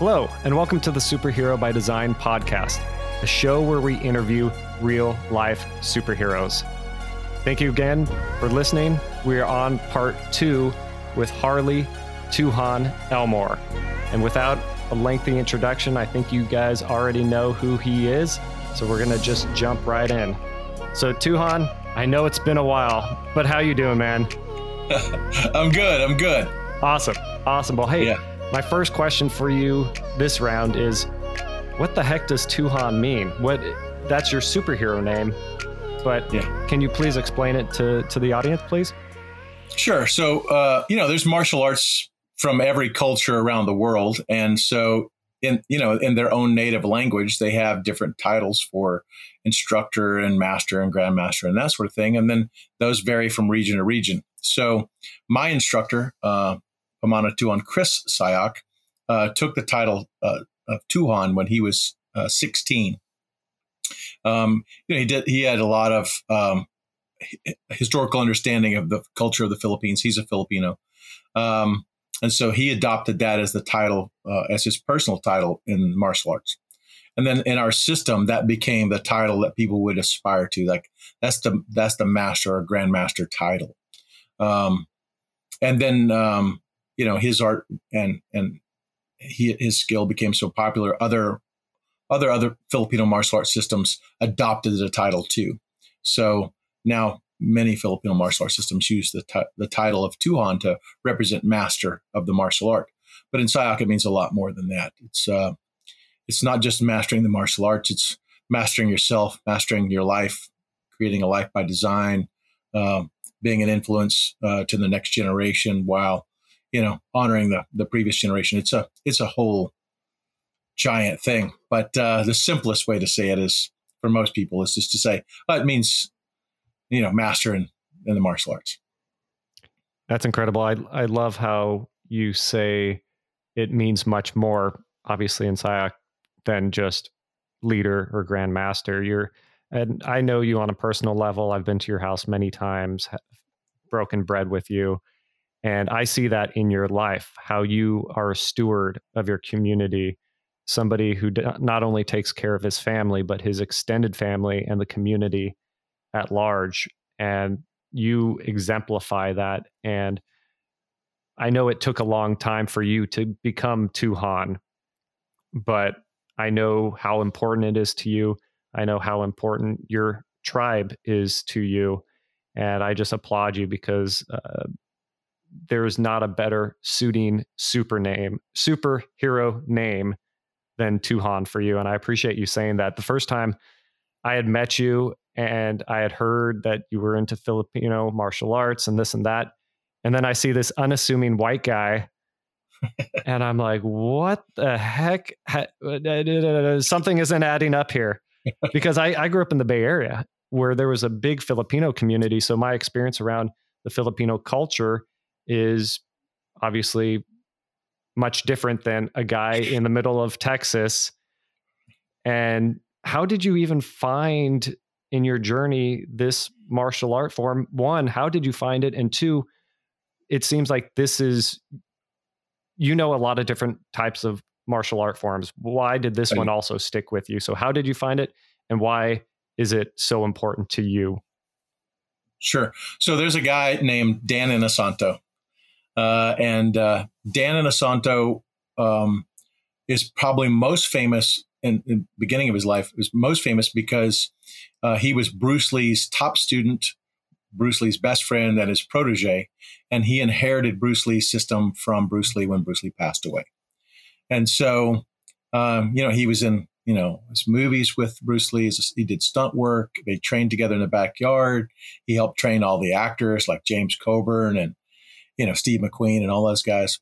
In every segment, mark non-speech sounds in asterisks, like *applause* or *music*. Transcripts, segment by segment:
Hello, and welcome to the Superhero by Design podcast, a show where we interview real life superheroes. Thank you again for listening. We are on part two with Harley Tuhon Elmore. And without a lengthy introduction, I think you guys already know who he is. So we're going to just jump right in. So Tuhon, I know it's been a while, but how you doing, man? *laughs* I'm good. I'm good. Awesome. Awesome. Well, hey, Yeah. My first question for you this round is what the heck does Tuhon mean? What that's your superhero name, but Yeah. can you please explain it to to the audience, please? Sure. So, uh, you know, there's martial arts from every culture around the world, and so in you know in their own native language, they have different titles for instructor and master and grandmaster and that sort of thing, and then those vary from region to region. So, my instructor, uh, Pamana Tuhon Chris Sayoc, uh, took the title uh, of Tuhon when he was uh, 16. Um, you know, he did. He had a lot of um, historical understanding of the culture of the Philippines. He's a Filipino. Um, and so he adopted that as the title, uh, as his personal title in martial arts. And then in our system, that became the title that people would aspire to. Like that's the that's the master or grandmaster title. Um, and then um, you know his art and and he, his skill became so popular. Other other other Filipino martial arts systems adopted the title too. So now many Filipino martial arts systems use the, ti- the title of Tuhon to represent master of the martial art. But in Sayoc, it means a lot more than that. It's uh, it's not just mastering the martial arts; it's mastering yourself, mastering your life, creating a life by design, um, being an influence uh, to the next generation, while you know honoring the the previous generation. It's a it's a whole giant thing. But uh, the simplest way to say it is for most people is just to say oh, it means you know master in, in the martial arts. That's incredible. I I love how you say it means much more, obviously in Sayoc, than just leader or grandmaster. You're and I know you on a personal level. I've been to your house many times, broken bread with you, and I see that in your life. How you are a steward of your community, somebody who not only takes care of his family but his extended family and the community at large. And you exemplify that. And I know it took a long time for you to become Tuhon, but I know how important it is to you. I know how important your tribe is to you. And I just applaud you because uh, there is not a better suiting super name, superhero name than Tuhon for you. And I appreciate you saying that. The first time I had met you and I had heard that you were into Filipino martial arts and this and that. And then I see this unassuming white guy *laughs* and I'm like, what the heck? Something isn't adding up here. Because I, I grew up in the Bay Area where there was a big Filipino community. So my experience around the Filipino culture is obviously much different than a guy *laughs* in the middle of Texas. And how did you even find in your journey this martial art form? One, how did you find it? And two, it seems like this is you know a lot of different types of martial art forms. Why did this one also stick with you? So how did you find it and why is it so important to you? Sure. So there's a guy named Dan Inosanto. Uh, and uh, Dan Inosanto um, is probably most famous in, in the beginning of his life, was most famous because uh, he was Bruce Lee's top student, Bruce Lee's best friend, and his protege. And he inherited Bruce Lee's system from Bruce Lee when Bruce Lee passed away. And so, um, you know, he was in, you know, his movies with Bruce Lee. He did stunt work. They trained together in the backyard. He helped train all the actors like James Coburn and, you know, Steve McQueen and all those guys.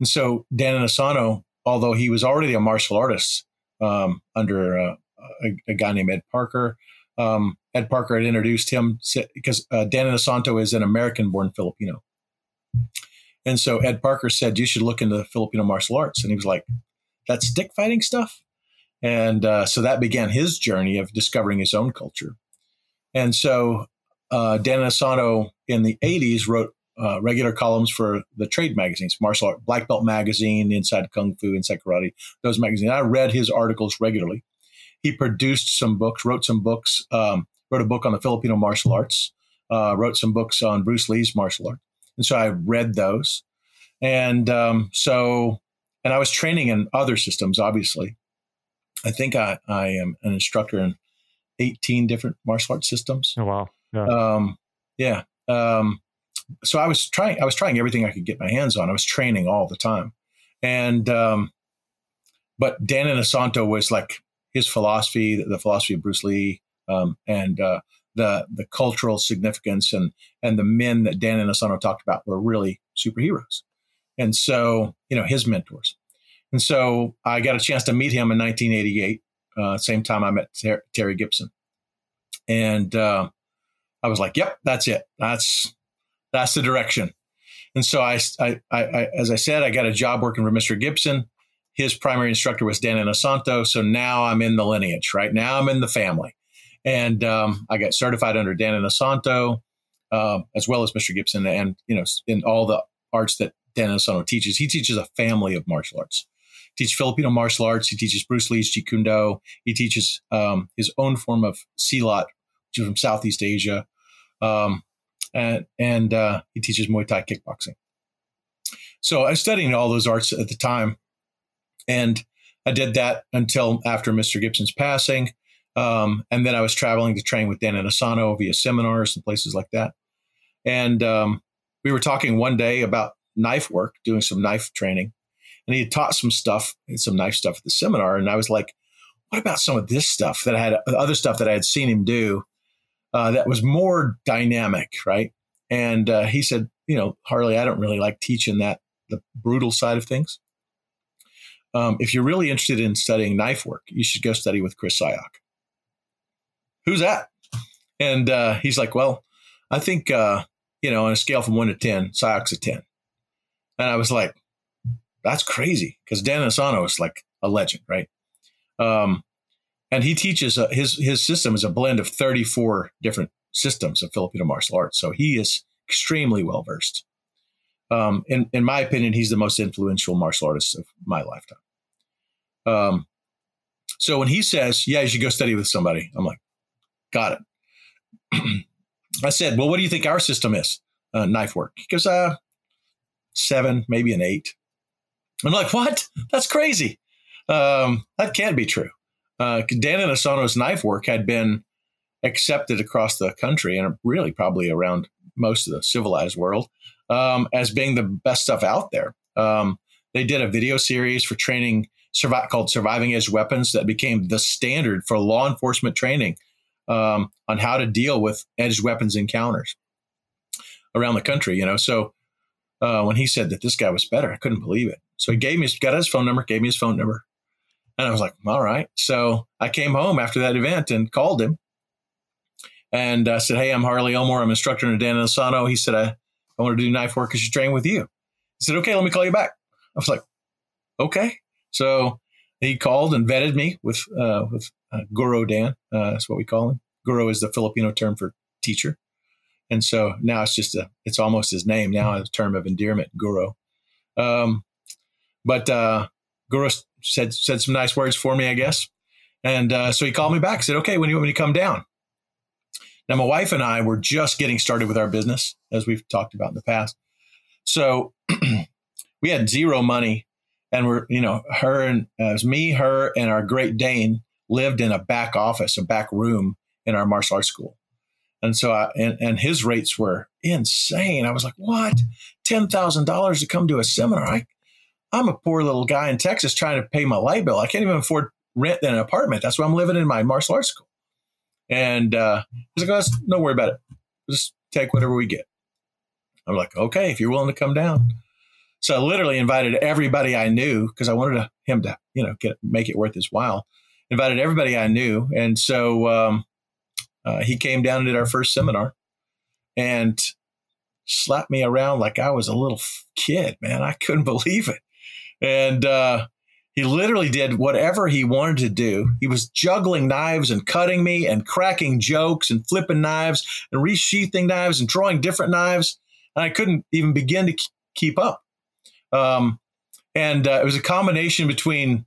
And so Dan Inosanto, although he was already a martial artist um, under uh, a, a guy named Ed Parker, um, Ed Parker had introduced him because uh, Dan Inosanto is an American-born Filipino. And so Ed Parker said, "You should look into Filipino martial arts." And he was like, "That's stick fighting stuff." And uh, so that began his journey of discovering his own culture. And so uh, Dan Inosanto in the '80s wrote uh, regular columns for the trade magazines, martial art, Black Belt Magazine, Inside Kung Fu, Inside Karate, those magazines. I read his articles regularly. He produced some books, wrote some books, um, wrote a book on the Filipino martial arts, uh, wrote some books on Bruce Lee's martial art. And so I read those. And um, so, and I was training in other systems, obviously. I think I, I am an instructor in 18 different martial arts systems. Oh, wow. Yeah. Um, yeah. Um, so I was trying, I was trying everything I could get my hands on. I was training all the time. And, um, but Dan Inosanto was like his philosophy, the philosophy of Bruce Lee, um, and, uh, the, the cultural significance and, and the men that Dan Inosanto talked about were really superheroes. And so, you know, his mentors. And so I got a chance to meet him in 1988, uh, same time I met Ter- Terry Gibson. And, uh, I was like, yep, that's it. That's that's the direction. And so I, I, I, as I said, I got a job working for Mr. Gibson. His primary instructor was Dan Inosanto. So now I'm in the lineage, right? Now I'm in the family. And um, I got certified under Dan Inosanto, uh, as well as Mr. Gibson, and you know, in all the arts that Dan Inosanto teaches. He teaches a family of martial arts. He teaches Filipino martial arts. He teaches Bruce Lee's Jeet Kune Do. He teaches um, his own form of Silat, which is from Southeast Asia. Um, and, and uh, he teaches Muay Thai kickboxing. So I was studying all those arts at the time, and I did that until after Mr. Gibson's passing. Um, and then I was traveling to train with Dan Inosanto via seminars and places like that. And um, we were talking one day about knife work, doing some knife training. And he had taught some stuff, some knife stuff at the seminar. And I was like, what about some of this stuff that I had, other stuff that I had seen him do uh, that was more dynamic, right? And uh, he said, you know, Harley, I don't really like teaching that the brutal side of things. Um, if you're really interested in studying knife work, you should go study with Chris Sayoc. Who's that? And uh, he's like, well, I think, uh, you know, on a scale from one to 10, Sayoc's a 10. And I was like, that's crazy because Dan Inosanto is like a legend, right? Um, and he teaches uh, his his system is a blend of 34 different systems of Filipino martial arts. So he is extremely well versed. Um, in in my opinion, he's the most influential martial artist of my lifetime. Um, so when he says, "Yeah, you should go study with somebody," I'm like, "Got it." *clears throat* I said, "Well, what do you think our system is? Uh, knife work?" He goes, "Uh, seven, maybe an eight. I'm like, "What? That's crazy. Um, that can't be true." Uh, Dan Inosanto's knife work had been accepted across the country and really probably around most of the civilized world um, as being the best stuff out there. Um, they did a video series for training survive, called Surviving Edge Weapons that became the standard for law enforcement training um, on how to deal with edged weapons encounters around the country. You know, so uh, when he said that this guy was better, I couldn't believe it. So he gave me, got his phone number, gave me his phone number. And I was like, all right. So I came home after that event and called him and uh, said, Hey, I'm Harley Elmore. I'm instructor in Dan Inosanto. He said, I, I want to do knife work as you train with you. He said, okay, let me call you back. I was like, okay. So he called and vetted me with, uh, with uh, Guro Dan. Uh, that's what we call him. Guro is the Filipino term for teacher. And so now it's just a, it's almost his name now, a term of endearment, Guro. Um, but, uh, Guro said said some nice words for me, I guess. And uh, so he called me back. Said, "Okay, when do you want me to come down?" Now, my wife and I were just getting started with our business, as we've talked about in the past. So *clears throat* we had zero money, and we're you know her and uh, it was me, her, and our Great Dane lived in a back office, a back room in our martial arts school. And so, I, and, and his rates were insane. I was like, what? $10,000 to come to a seminar? I, I'm a poor little guy in Texas trying to pay my light bill. I can't even afford rent in an apartment. That's why I'm living in my martial arts school. And uh, he's like, oh, don't worry about it. Just take whatever we get. I'm like, okay, if you're willing to come down. So I literally invited everybody I knew because I wanted to, him to, you know, get make it worth his while. Invited everybody I knew, and so um, uh, he came down and did our first seminar, and slapped me around like I was a little kid. Man, I couldn't *laughs* believe it and uh, he literally did whatever he wanted to do. He was juggling knives and cutting me and cracking jokes and flipping knives and resheathing knives and drawing different knives. and I couldn't even begin to keep up. Um, and uh, it was a combination between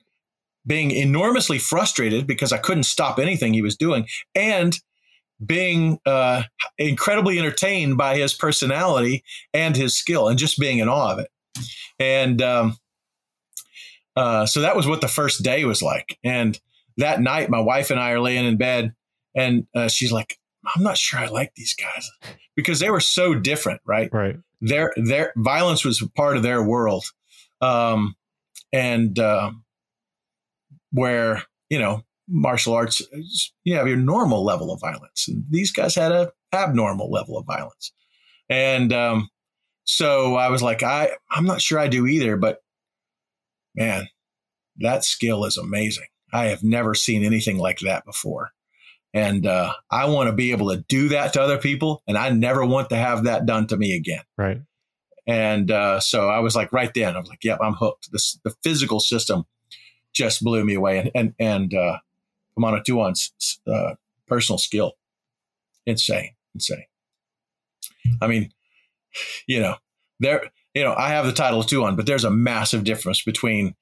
being enormously frustrated because I couldn't stop anything he was doing and being uh, incredibly entertained by his personality and his skill and just being in awe of it. And um, uh, so that was what the first day was like. And that night, my wife and I are laying in bed, and uh, she's like, "I'm not sure I like these guys because they were so different, right? Right. Their their violence was part of their world, um, and uh, where you know martial arts, you have your normal level of violence, and these guys had a abnormal level of violence, and um, so I was like, I I'm not sure I do either, but man, that skill is amazing. I have never seen anything like that before. And uh, I want to be able to do that to other people, and I never want to have that done to me again. Right. And uh, so I was like, right then, I was like, yep, I'm hooked. This the physical system just blew me away, and and and uh, Kamano Tuhon's uh, personal skill, insane, insane. I mean, you know, there, you know, I have the title of on, but there's a massive difference between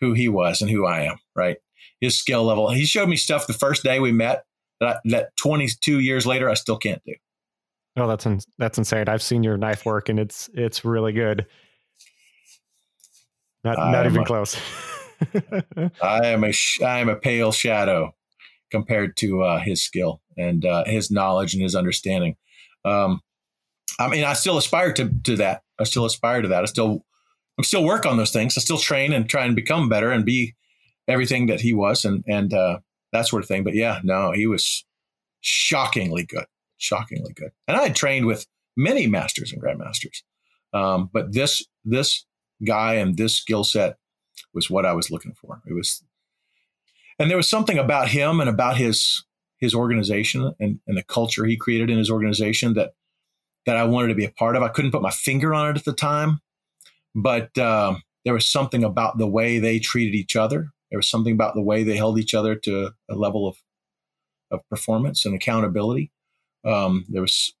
who he was and who I am, right? His skill level. He showed me stuff the first day we met that, that 22 years later I still can't do. Oh, that's in, that's insane. I've seen your knife work and it's it's really good. Not not even a, close. *laughs* I am a I am a pale shadow compared to uh, his skill and uh, his knowledge and his understanding. Um, I mean, I still aspire to to that. I still aspire to that. I still I'm still work on those things. I still train and try and become better and be everything that he was and and uh, that sort of thing. But yeah, no, he was shockingly good, shockingly good. And I had trained with many masters and grandmasters, um, but this this guy and this skill set was what I was looking for. It was, and there was something about him and about his his organization and, and the culture he created in his organization that that I wanted to be a part of. I couldn't put my finger on it at the time, but uh, there was something about the way they treated each other. There was something about the way they held each other to a level of of performance and accountability. Um, there was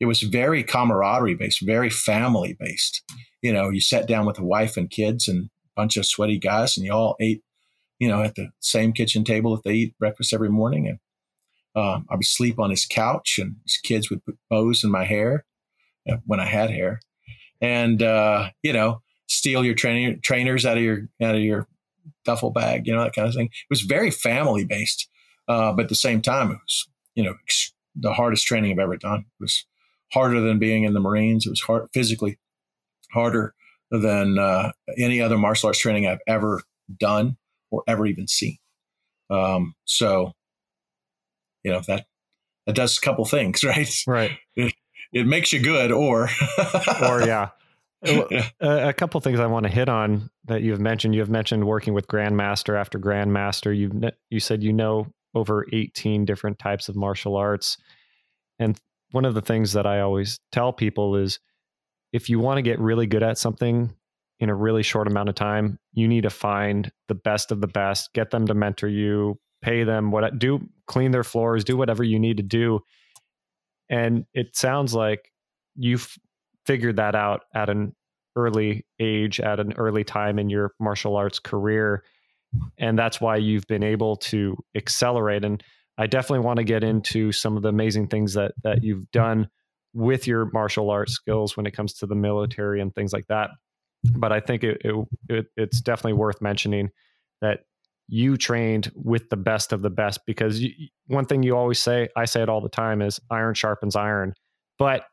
it was very camaraderie based, very family based. You know, you sat down with a wife and kids and a bunch of sweaty guys, and you all ate, you know, at the same kitchen table that they eat breakfast every morning. And um, I would sleep on his couch, and his kids would put bows in my hair uh, when I had hair, and uh, you know, steal your training trainers out of your out of your duffel bag, you know, that kind of thing. It was very family based, uh, but at the same time, it was you know the hardest training I've ever done. It was harder than being in the Marines. It was hard physically harder than uh, any other martial arts training I've ever done or ever even seen. Um, so you know that that does a couple things, *laughs* right? Right. It, it makes you good, or *laughs* or yeah. a, a couple things I want to hit on that you've mentioned. You've mentioned working with grandmaster after grandmaster. You you said you know over 18 different types of martial arts, and one of the things that I always tell people is if you want to get really good at something in a really short amount of time, you need to find the best of the best, get them to mentor you, pay them what do clean their floors, do whatever you need to do. And it sounds like you've figured that out at an early age, at an early time in your martial arts career. And that's why you've been able to accelerate. And I definitely want to get into some of the amazing things that that you've done with your martial arts skills when it comes to the military and things like that. But I think it, it, it it's definitely worth mentioning that you trained with the best of the best because you, one thing you always say, I say it all the time, is iron sharpens iron. But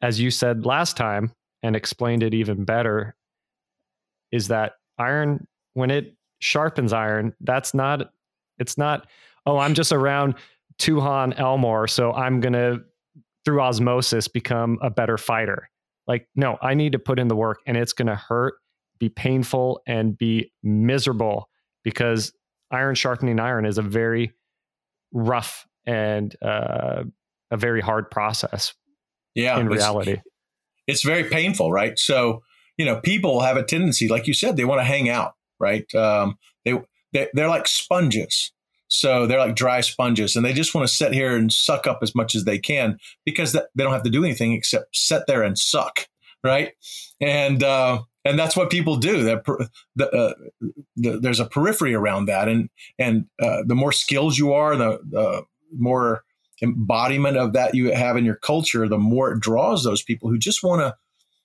as you said last time and explained it even better, is that iron, when it sharpens iron, that's not, it's not, oh, I'm just around Tuhon Elmore, so I'm going to, through osmosis, become a better fighter. Like, no, I need to put in the work and it's going to hurt, be painful, and be miserable because iron sharpening iron is a very rough and uh, a very hard process. Yeah, in reality, it's, it's very painful, right? So you know, people have a tendency, like you said, they want to hang out, right? Um, they, they they're like sponges. So they're like dry sponges and they just want to sit here and suck up as much as they can because they don't have to do anything except sit there and suck. Right. And, uh, and that's what people do. That the, uh, the, there's a periphery around that, and and uh, the more skills you are, the, the more embodiment of that you have in your culture, the more it draws those people who just want to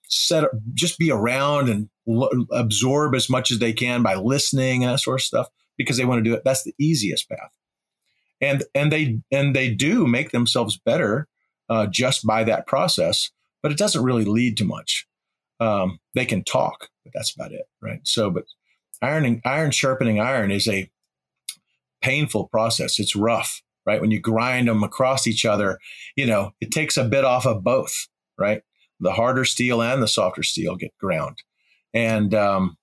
set up, just be around and l- absorb as much as they can by listening and that sort of stuff because they want to do it. That's the easiest path, and and they and they do make themselves better uh, just by that process, but it doesn't really lead to much. Um, they can talk, but that's about it, right? So, but ironing, iron sharpening iron is a painful process. It's rough, right? When you grind them across each other, you know, it takes a bit off of both, right? The harder steel and the softer steel get ground, and um,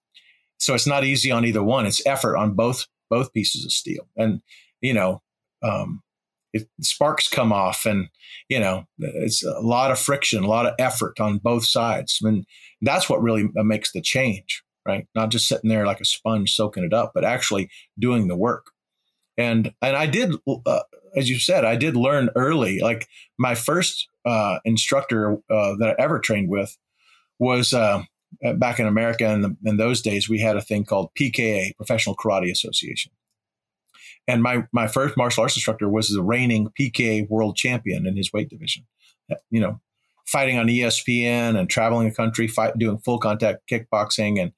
so it's not easy on either one. It's effort on both both pieces of steel, and you know, um, it, sparks come off, and you know, it's a lot of friction, a lot of effort on both sides, and that's what really makes the change, right? Not just sitting there like a sponge soaking it up, but actually doing the work. And and I did, uh, as you said, I did learn early. Like my first uh, instructor uh, that I ever trained with was uh, back in America. In, in those days, we had a thing called PKA, Professional Karate Association. And my my first martial arts instructor was the reigning PKA world champion in his weight division. You know, fighting on ESPN and traveling the country, fight, doing full contact kickboxing and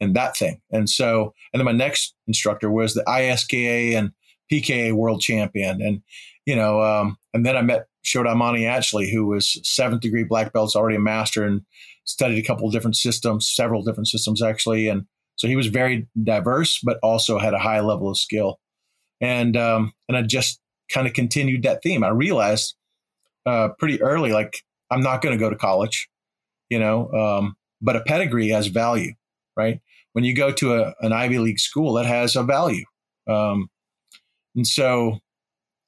and that thing. And so, and then my next instructor was the ISKA and PKA world champion. And you know, um, and then I met Shoda Amani Atchley, who was seventh degree black belt, already a master, and studied a couple of different systems, several different systems actually. And so he was very diverse, but also had a high level of skill. And um, and I just kind of continued that theme. I realized uh, pretty early, like I'm not going to go to college, you know, um, but a pedigree has value, right? When you go to a, an Ivy League school, that has a value. Um, and so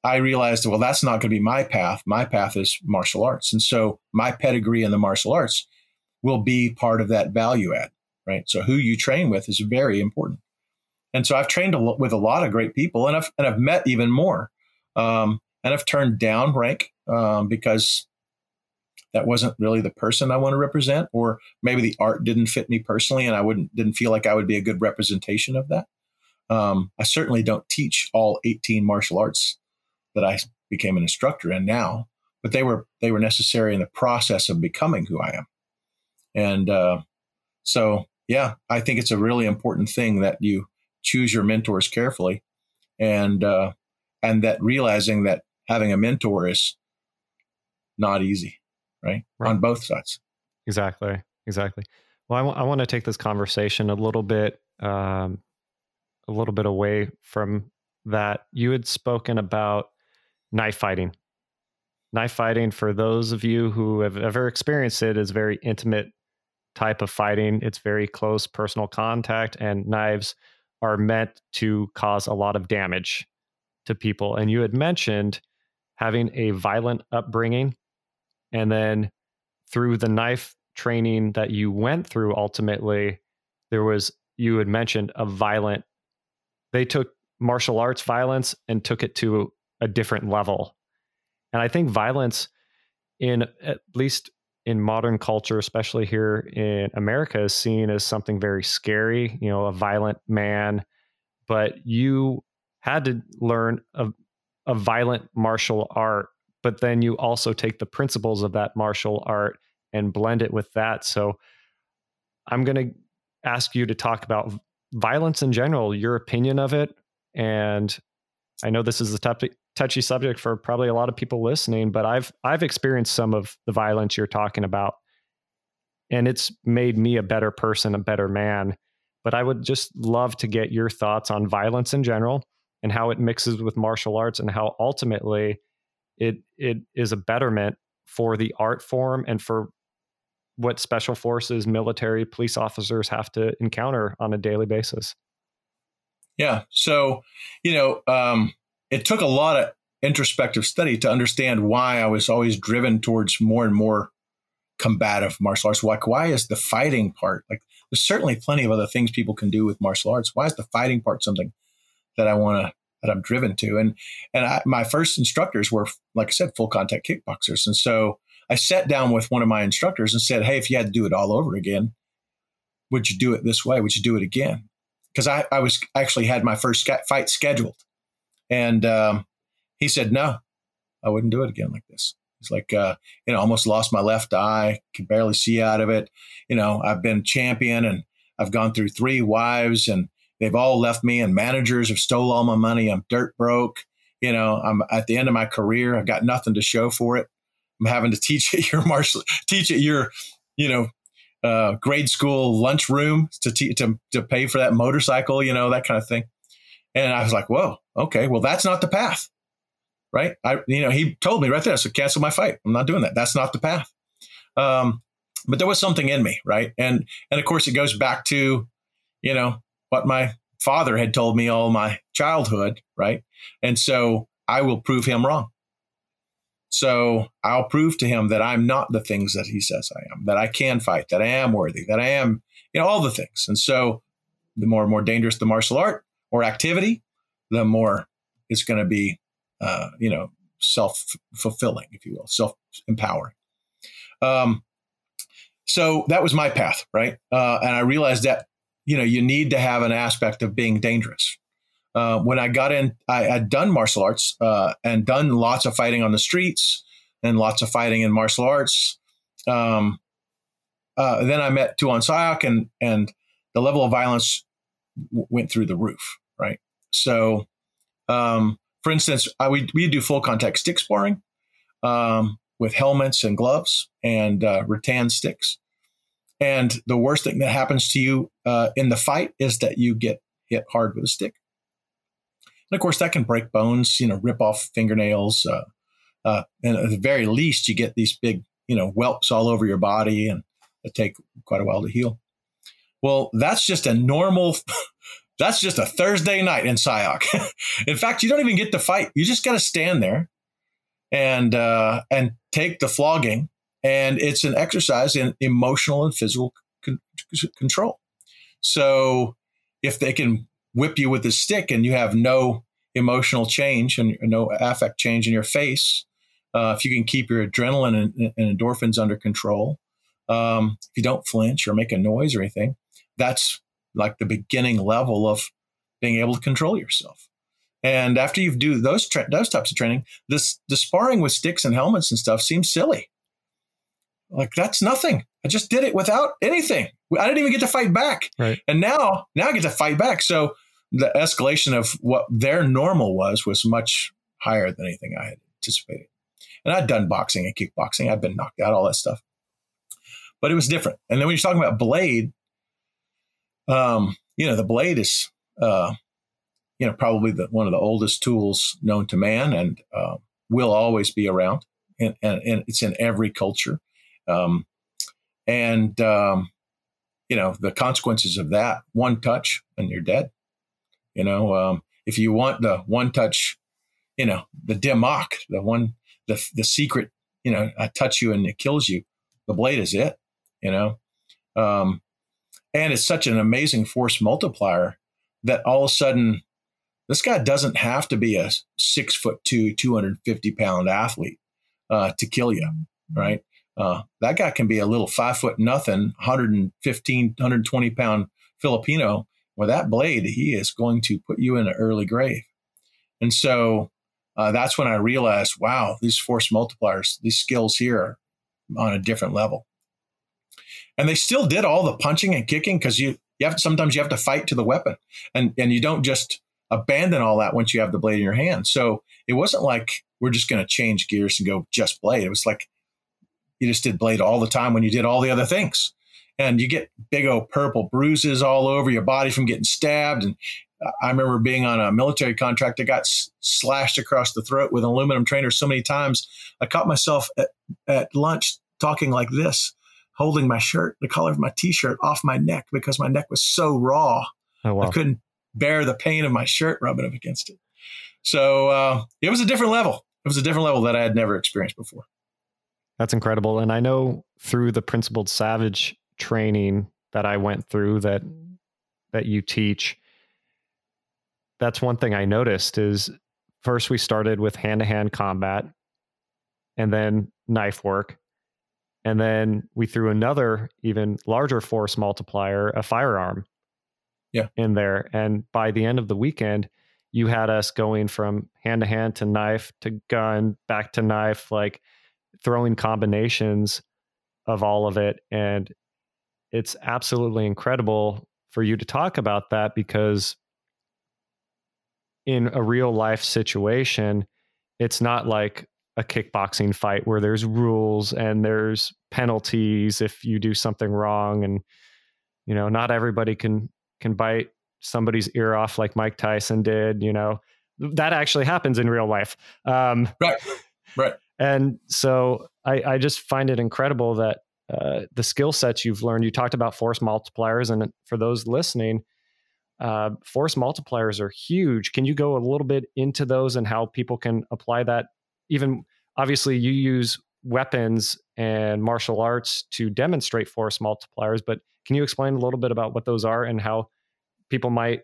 I realized, well, that's not going to be my path. My path is martial arts. And so my pedigree in the martial arts will be part of that value add, right? So who you train with is very important. And so I've trained a lo- with a lot of great people and I've, and I've met even more. Um, and I've turned down rank um, because that wasn't really the person I want to represent, or maybe the art didn't fit me personally, and I wouldn't didn't feel like I would be a good representation of that. Um, I certainly don't teach all 18 martial arts that I became an instructor in now, but they were they were necessary in the process of becoming who I am. And uh, so, yeah, I think it's a really important thing that you choose your mentors carefully, and uh, and that realizing that having a mentor is not easy right? right. On both sides. Exactly. Exactly. Well, I, w- I want to take this conversation a little bit, um, a little bit away from that. You had spoken about knife fighting. Knife fighting, for those of you who have ever experienced it, is very intimate type of fighting. It's very close personal contact, and knives are meant to cause a lot of damage to people. And you had mentioned having a violent upbringing and then through the knife training that you went through, ultimately, there was, you had mentioned a violent, they took martial arts violence and took it to a different level. And I think violence, in at least in modern culture, especially here in America, is seen as something very scary, you know, a violent man. But you had to learn a, a violent martial art but then you also take the principles of that martial art and blend it with that. So I'm going to ask you to talk about violence in general, your opinion of it. And I know this is the touchy, touchy subject for probably a lot of people listening, but I've I've experienced some of the violence you're talking about. And it's made me a better person, a better man. But I would just love to get your thoughts on violence in general and how it mixes with martial arts and how ultimately it it is a betterment for the art form and for what special forces, military, police officers have to encounter on a daily basis. Yeah. So, you know, um, it took a lot of introspective study to understand why I was always driven towards more and more combative martial arts. Like, why is the fighting part like? There's certainly plenty of other things people can do with martial arts. Why is the fighting part something that I want to that I'm driven to. And and I, my first instructors were, like I said, full contact kickboxers. And so I sat down with one of my instructors and said, "Hey, if you had to do it all over again, would you do it this way? Would you do it again?" Because I, I was actually had my first fight scheduled, and um, he said, "No, I wouldn't do it again like this." It's like, uh, you know, almost lost my left eye, can barely see out of it. You know, I've been champion and I've gone through three wives and they've all left me and managers have stole all my money. I'm dirt broke. You know, I'm at the end of my career. I've got nothing to show for it. I'm having to *laughs* teach at your martial, teach at your, you know, uh, grade school lunchroom to, te- to to pay for that motorcycle, you know, that kind of thing. And I was like, whoa, okay, well, that's not the path right? I, you know, he told me right there, I said, cancel my fight. I'm not doing that. That's not the path. Um, but there was something in me, right? And and of course, it goes back to, you know, what my father had told me all my childhood, right? And so I will prove him wrong. So I'll prove to him that I'm not the things that he says I am, that I can fight, that I am worthy, that I am, you know, all the things. And so the more and more dangerous the martial art or activity, the more it's going to be uh, you know, self fulfilling, if you will, self empowering. Um, so that was my path, right? Uh, and I realized that you know you need to have an aspect of being dangerous. Uh, when I got in, I had done martial arts uh, and done lots of fighting on the streets and lots of fighting in martial arts. Um, uh, then I met Tuhon Sayoc and and the level of violence went through the roof, right? So um, for instance, I, we, we do full contact stick sparring um, with helmets and gloves and uh, rattan sticks. And the worst thing that happens to you uh, in the fight is that you get hit hard with a stick. And of course, that can break bones, you know, rip off fingernails. Uh, uh, and at the very least, you get these big, you know, whelps all over your body and it take quite a while to heal. Well, that's just a normal *laughs* That's just a Thursday night in Sayoc. *laughs* in fact, you don't even get to fight. You just got to stand there and uh, and take the flogging. And it's an exercise in emotional and physical con- control. So if they can whip you with a stick and you have no emotional change and no affect change in your face, uh, if you can keep your adrenaline and, and endorphins under control, um, if you don't flinch or make a noise or anything, that's like the beginning level of being able to control yourself. And after you do those tra- those types of training, this the sparring with sticks and helmets and stuff seems silly. Like that's nothing. I just did it without anything. I didn't even get to fight back. Right. And now now I get to fight back. So the escalation of what their normal was was much higher than anything I had anticipated. And I'd done boxing and kickboxing. I'd been knocked out, all that stuff. But it was different. And then when you're talking about Blade, um, you know, the blade is, uh, you know, probably the, one of the oldest tools known to man and uh, will always be around. And, and, and, it's in every culture. Um, and, um, you know, the consequences of that one touch and you're dead. You know, um, if you want the one touch, you know, the dim mak, the one, the, the secret, you know, I touch you and it kills you, the blade is it, you know. Um, and it's such an amazing force multiplier that all of a sudden, this guy doesn't have to be a six foot two, 250 pound athlete uh, to kill you, right? Uh, that guy can be a little five foot nothing, 115, 120 pound Filipino. With that blade, he is going to put you in an early grave. And so uh, that's when I realized, wow, these force multipliers, these skills here are on a different level and they still did all the punching and kicking because you you have sometimes you have to fight to the weapon. And and you don't just abandon all that once you have the blade in your hand. So it wasn't like we're just going to change gears and go just blade. It was like you just did blade all the time when you did all the other things. And you get big old purple bruises all over your body from getting stabbed. And I remember being on a military contract that got s- slashed across the throat with an aluminum trainer so many times. I caught myself at, at lunch talking like this holding my shirt, the collar of my t-shirt off my neck because my neck was so raw. Oh, wow. I couldn't bear the pain of my shirt rubbing up against it. So uh, it was a different level. It was a different level that I had never experienced before. That's incredible. And I know through the principled savage training that I went through that that you teach, that's one thing I noticed is first we started with hand to hand combat and then knife work. And then we threw another even larger force multiplier, a firearm yeah. in there. And by the end of the weekend, you had us going from hand to hand to knife to gun, back to knife, like throwing combinations of all of it. And it's absolutely incredible for you to talk about that because in a real life situation, it's not like a kickboxing fight where there's rules and there's penalties if you do something wrong and you know not everybody can can bite somebody's ear off like Mike Tyson did, you know. That actually happens in real life. Um, right. Right. And so I, I just find it incredible that uh, the skill sets you've learned. You talked about force multipliers, and for those listening, uh, force multipliers are huge. Can you go a little bit into those and how people can apply that? Even obviously, you use weapons and martial arts to demonstrate force multipliers, but can you explain a little bit about what those are and how people might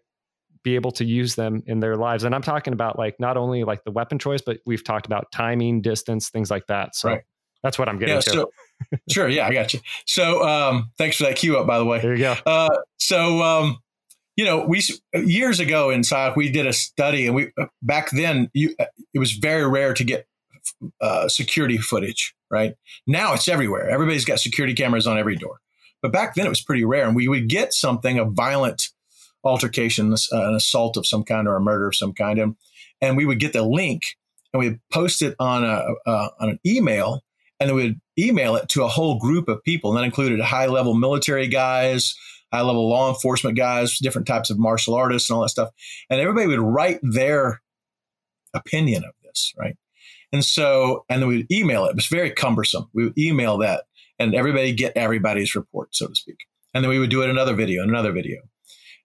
be able to use them in their lives? And I'm talking about like not only like the weapon choice, but we've talked about timing, distance, things like that. So right. that's what I'm getting yeah, to. So, *laughs* sure. Yeah, I got you. So um, thanks for that cue up, by the way. There you go. Uh, so, um, you know, we years ago in Sayoc, we did a study, and we back then you, it was very rare to get uh, security footage. Right now, it's everywhere. Everybody's got security cameras on every door. But back then, it was pretty rare, and we would get something a violent altercation, an assault of some kind, or a murder of some kind, and and we would get the link and we'd post it on a uh, on an email, and then we'd email it to a whole group of people, and that included high level military guys, high level law enforcement guys, different types of martial artists, and all that stuff. And everybody would write their opinion of this, right? And so, and then we'd email it. It was very cumbersome. We would email that and everybody get everybody's report, so to speak. And then we would do it another video and another video.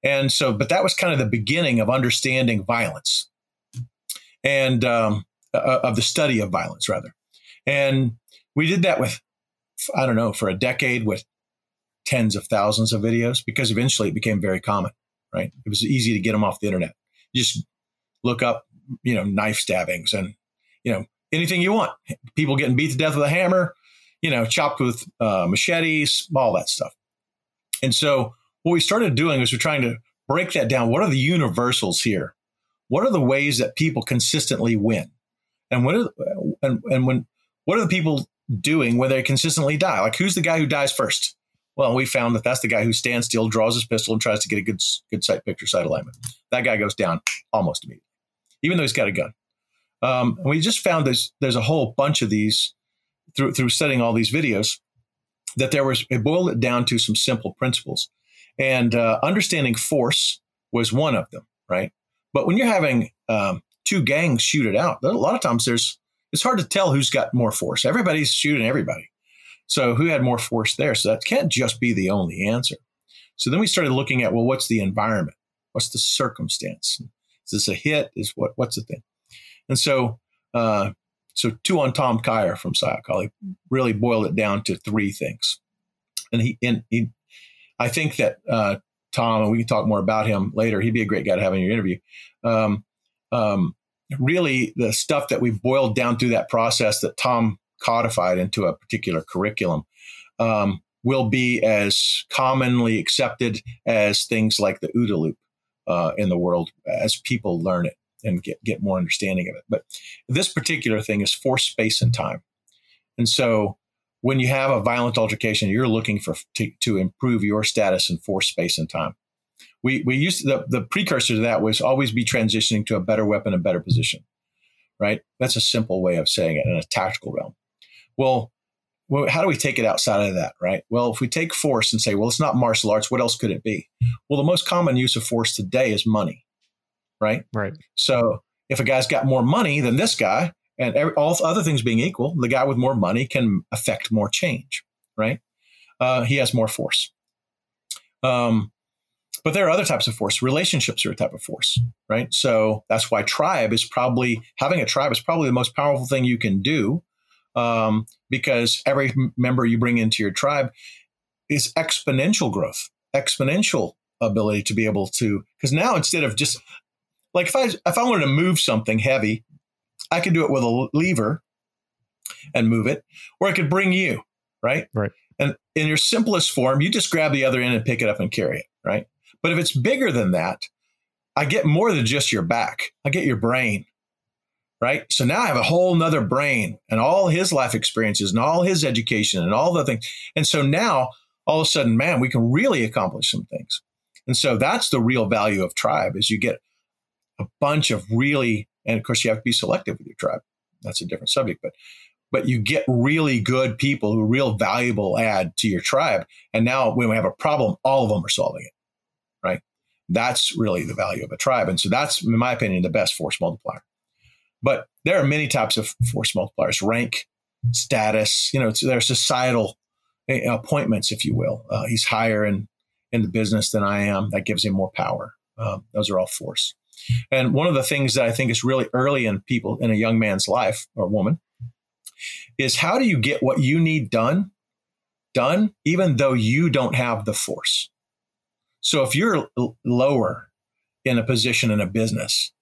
And so, but that was kind of the beginning of understanding violence and um, uh, of the study of violence, rather. And we did that with, I don't know, for a decade with tens of thousands of videos because eventually it became very common, right? It was easy to get them off the internet. You just look up, you know, knife stabbings and, you know, anything you want. People getting beat to death with a hammer, you know, chopped with uh, machetes, all that stuff. And so what we started doing is we're trying to break that down. What are the universals here? What are the ways that people consistently win? And what are, and, and when what are the people doing when they consistently die? Like who's the guy who dies first? Well, we found that that's the guy who stands still, draws his pistol, and tries to get a good good sight picture sight alignment. That guy goes down almost immediately, even though he's got a gun. Um, and we just found there's there's a whole bunch of these through through studying all these videos that there was it boiled it down to some simple principles, and uh, understanding force was one of them, right? But when you're having um, two gangs shoot it out, a lot of times there's it's hard to tell who's got more force. Everybody's shooting everybody. So who had more force there? So that can't just be the only answer. So then we started looking at well, what's the environment? What's the circumstance? Is this a hit? Is what what's the thing? And so uh, so Tuhon Tom Kier from Sayoc really boiled it down to three things. And he and he I think that uh, Tom, and we can talk more about him later. He'd be a great guy to have in your interview. Um, um, really, the stuff that we boiled down through that process that Tom codified into a particular curriculum um, will be as commonly accepted as things like the OODA loop uh, in the world as people learn it and get, get more understanding of it. But this particular thing is force, space, and time. And so when you have a violent altercation, you're looking for to, to improve your status in force, space, and time. We, we used to, the, the precursor to that was always be transitioning to a better weapon, a better position, right? That's a simple way of saying it in a tactical realm. Well, well, how do we take it outside of that, right? Well, if we take force and say, well, it's not martial arts, what else could it be? Well, the most common use of force today is money, right? Right. So if a guy's got more money than this guy, and every, all other things being equal, the guy with more money can affect more change, right? Uh, he has more force. Um, but there are other types of force. Relationships are a type of force, right? So that's why tribe is probably having a tribe is probably the most powerful thing you can do, um, because every member you bring into your tribe is exponential growth, exponential ability to be able to. Because now instead of just like if I if I wanted to move something heavy, I could do it with a lever and move it, or I could bring you, right? Right. And in your simplest form, you just grab the other end and pick it up and carry it, right? But if it's bigger than that, I get more than just your back. I get your brain, right? So now I have a whole nother brain and all his life experiences and all his education and all the things. And so now all of a sudden, man, we can really accomplish some things. And so that's the real value of tribe is you get a bunch of really, and of course you have to be selective with your tribe. That's a different subject, but but you get really good people who real valuable add to your tribe. And now when we have a problem, all of them are solving it. Right. That's really the value of a tribe. And so that's, in my opinion, the best force multiplier. But there are many types of force multipliers, rank, status, you know, there are societal eh, appointments, if you will. Uh, he's higher in, in the business than I am. That gives him more power. Um, those are all force. And one of the things that I think is really early in people, in a young man's life or woman, is how do you get what you need done, done, even though you don't have the force? So if you're lower in a position in a business,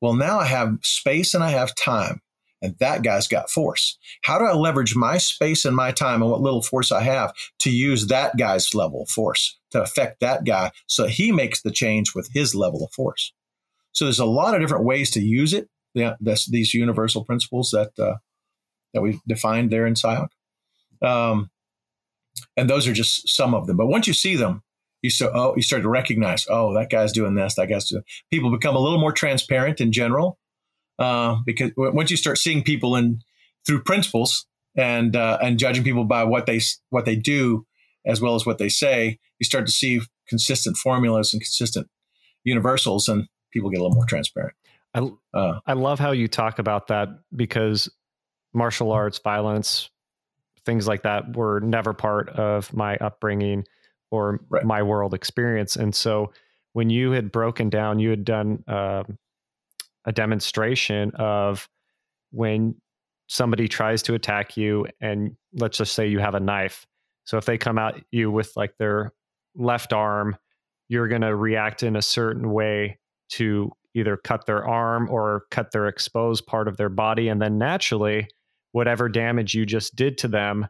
well, now I have space and I have time, and that guy's got force. How do I leverage my space and my time and what little force I have to use that guy's level of force to affect that guy so he makes the change with his level of force? So there's a lot of different ways to use it. Yeah, this, these universal principles that uh, that we've defined there in Sayoc. Um, and those are just some of them. But once you see them, you start, oh, you start to recognize, oh, that guy's doing this, that guy's doing. People become a little more transparent in general uh, because once you start seeing people in through principles and uh, and judging people by what they what they do as well as what they say, you start to see consistent formulas and consistent universals, and people get a little more transparent. I uh, I love how you talk about that because martial arts, violence, things like that were never part of my upbringing or right. my world experience. And so when you had broken down, you had done um, a demonstration of when somebody tries to attack you, and let's just say you have a knife. So if they come at you with like their left arm, you're going to react in a certain way to either cut their arm or cut their exposed part of their body. And then naturally, whatever damage you just did to them,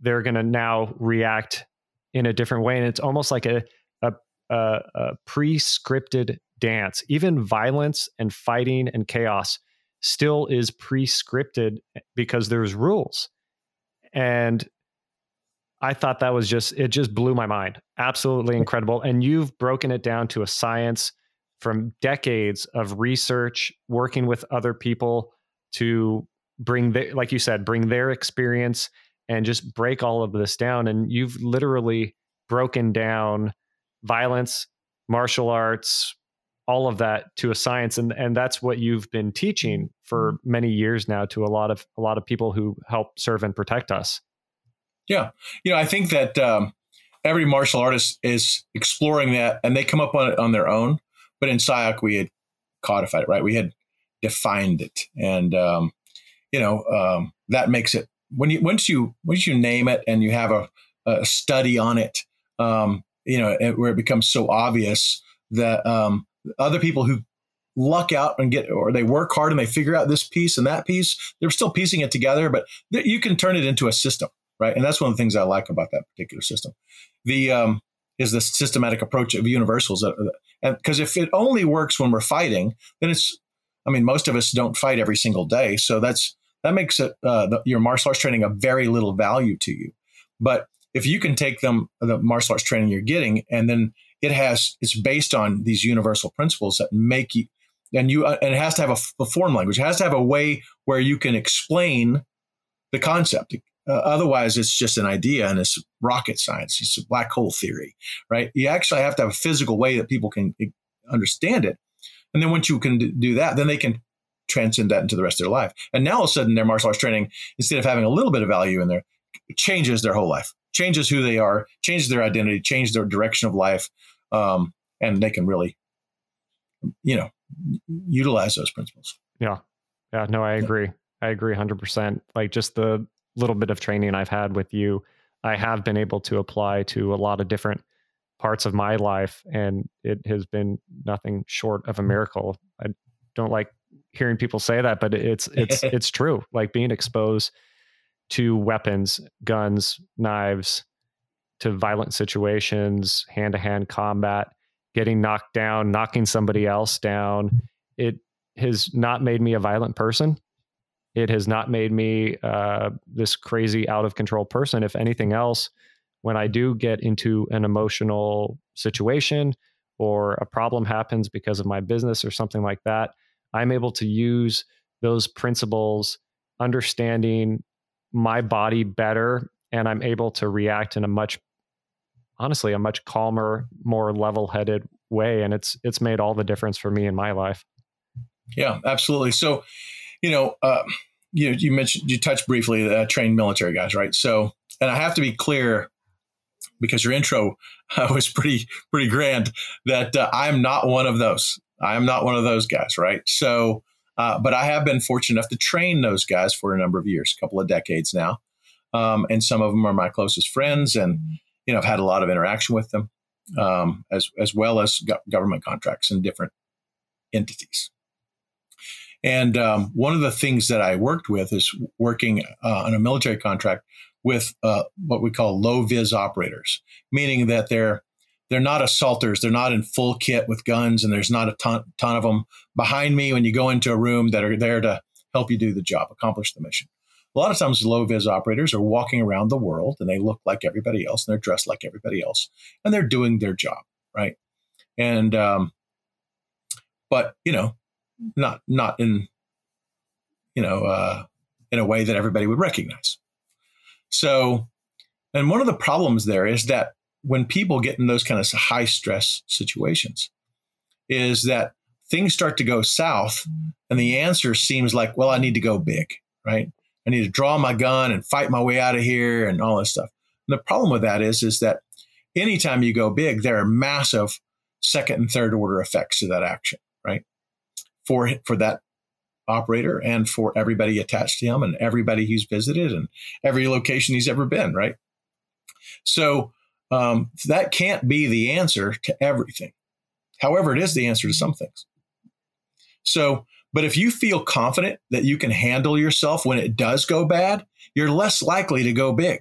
they're going to now react in a different way. And it's almost like a, a, a, a pre scripted dance. Even violence and fighting and chaos still is pre scripted because there's rules. And I thought that was just, it just blew my mind. Absolutely incredible. And you've broken it down to a science from decades of research, working with other people to bring their, like you said, bring their experience and just break all of this down. And you've literally broken down violence, martial arts, all of that to a science. And and that's what you've been teaching for mm-hmm. many years now to a lot of a lot of people who help serve and protect us. Yeah. You know i think that um, every martial artist is exploring that and they come up on it on their own but in Sayoc we had codified it right we had defined it and um, you know um, that makes it when you once you once you name it and you have a, a study on it, um, you know it, where it becomes so obvious that um, other people who luck out and get or they work hard and they figure out this piece and that piece, they're still piecing it together, but th- you can turn it into a system, right? And that's one of the things I like about that particular system. The um, is the systematic approach of universals, because if it only works when we're fighting, then it's I mean, most of us don't fight every single day. So that's that makes it uh, the, your martial arts training of very little value to you. But if you can take them the martial arts training you're getting, and then it has it's based on these universal principles that make you and you uh, and it has to have a, a, form language. It has to have a way where you can explain the concept. Uh, otherwise, it's just an idea and it's rocket science. It's a black hole theory, right? You actually have to have a physical way that people can eh, understand it. And then once you can do that, then they can transcend that into the rest of their life. And now all of a sudden, their martial arts training, instead of having a little bit of value in there, changes their whole life, changes who they are, changes their identity, changes their direction of life, um, and they can really, you know, utilize those principles. Yeah, yeah. No, I agree. Yeah. I agree, hundred percent. Like just the little bit of training I've had with you, I have been able to apply to a lot of different parts of my life, and it has been nothing short of a hmm. miracle. I don't like hearing people say that, but it's it's *laughs* it's true. Like being exposed to weapons, guns, knives, to violent situations, hand to hand combat, getting knocked down, knocking somebody else down. It has not made me a violent person. It has not made me uh, this crazy out of control person. If anything else, when I do get into an emotional situation or a problem happens because of my business or something like that, I'm able to use those principles, understanding my body better, and I'm able to react in a much honestly a much calmer, more level-headed way and it's it's made all the difference for me in my life. Yeah, absolutely. So, you know, uh, you you mentioned you touched briefly uh, trained military guys, right? So, and I have to be clear because your intro uh, was pretty pretty grand that uh, I'm not one of those. I am not one of those guys, right? So, uh, but I have been fortunate enough to train those guys for a number of years, a couple of decades now, um, and some of them are my closest friends, and you know I've had a lot of interaction with them, um, as as well as go- government contracts and different entities. And um, one of the things that I worked with is working uh, on a military contract with uh, what we call low vis operators, meaning that they're they're not assaulters. They're not in full kit with guns, and there's not a ton, ton of them behind me when you go into a room that are there to help you do the job, accomplish the mission. A lot of times, low vis operators are walking around the world and they look like everybody else and they're dressed like everybody else and they're doing their job, right? And, um, but, you know, not, not in, you know, uh, in a way that everybody would recognize. So, and one of the problems there is that when people get in those kind of high stress situations, is that things start to go south, and the answer seems like, well, I need to go big, right? I need to draw my gun and fight my way out of here and all this stuff. And the problem with that is, is that anytime you go big, there are massive second and third order effects to that action, right? For for that operator and for everybody attached to him and everybody he's visited and every location he's ever been, right? So um, that can't be the answer to everything. However, it is the answer to some things. So, but if you feel confident that you can handle yourself when it does go bad, you're less likely to go big,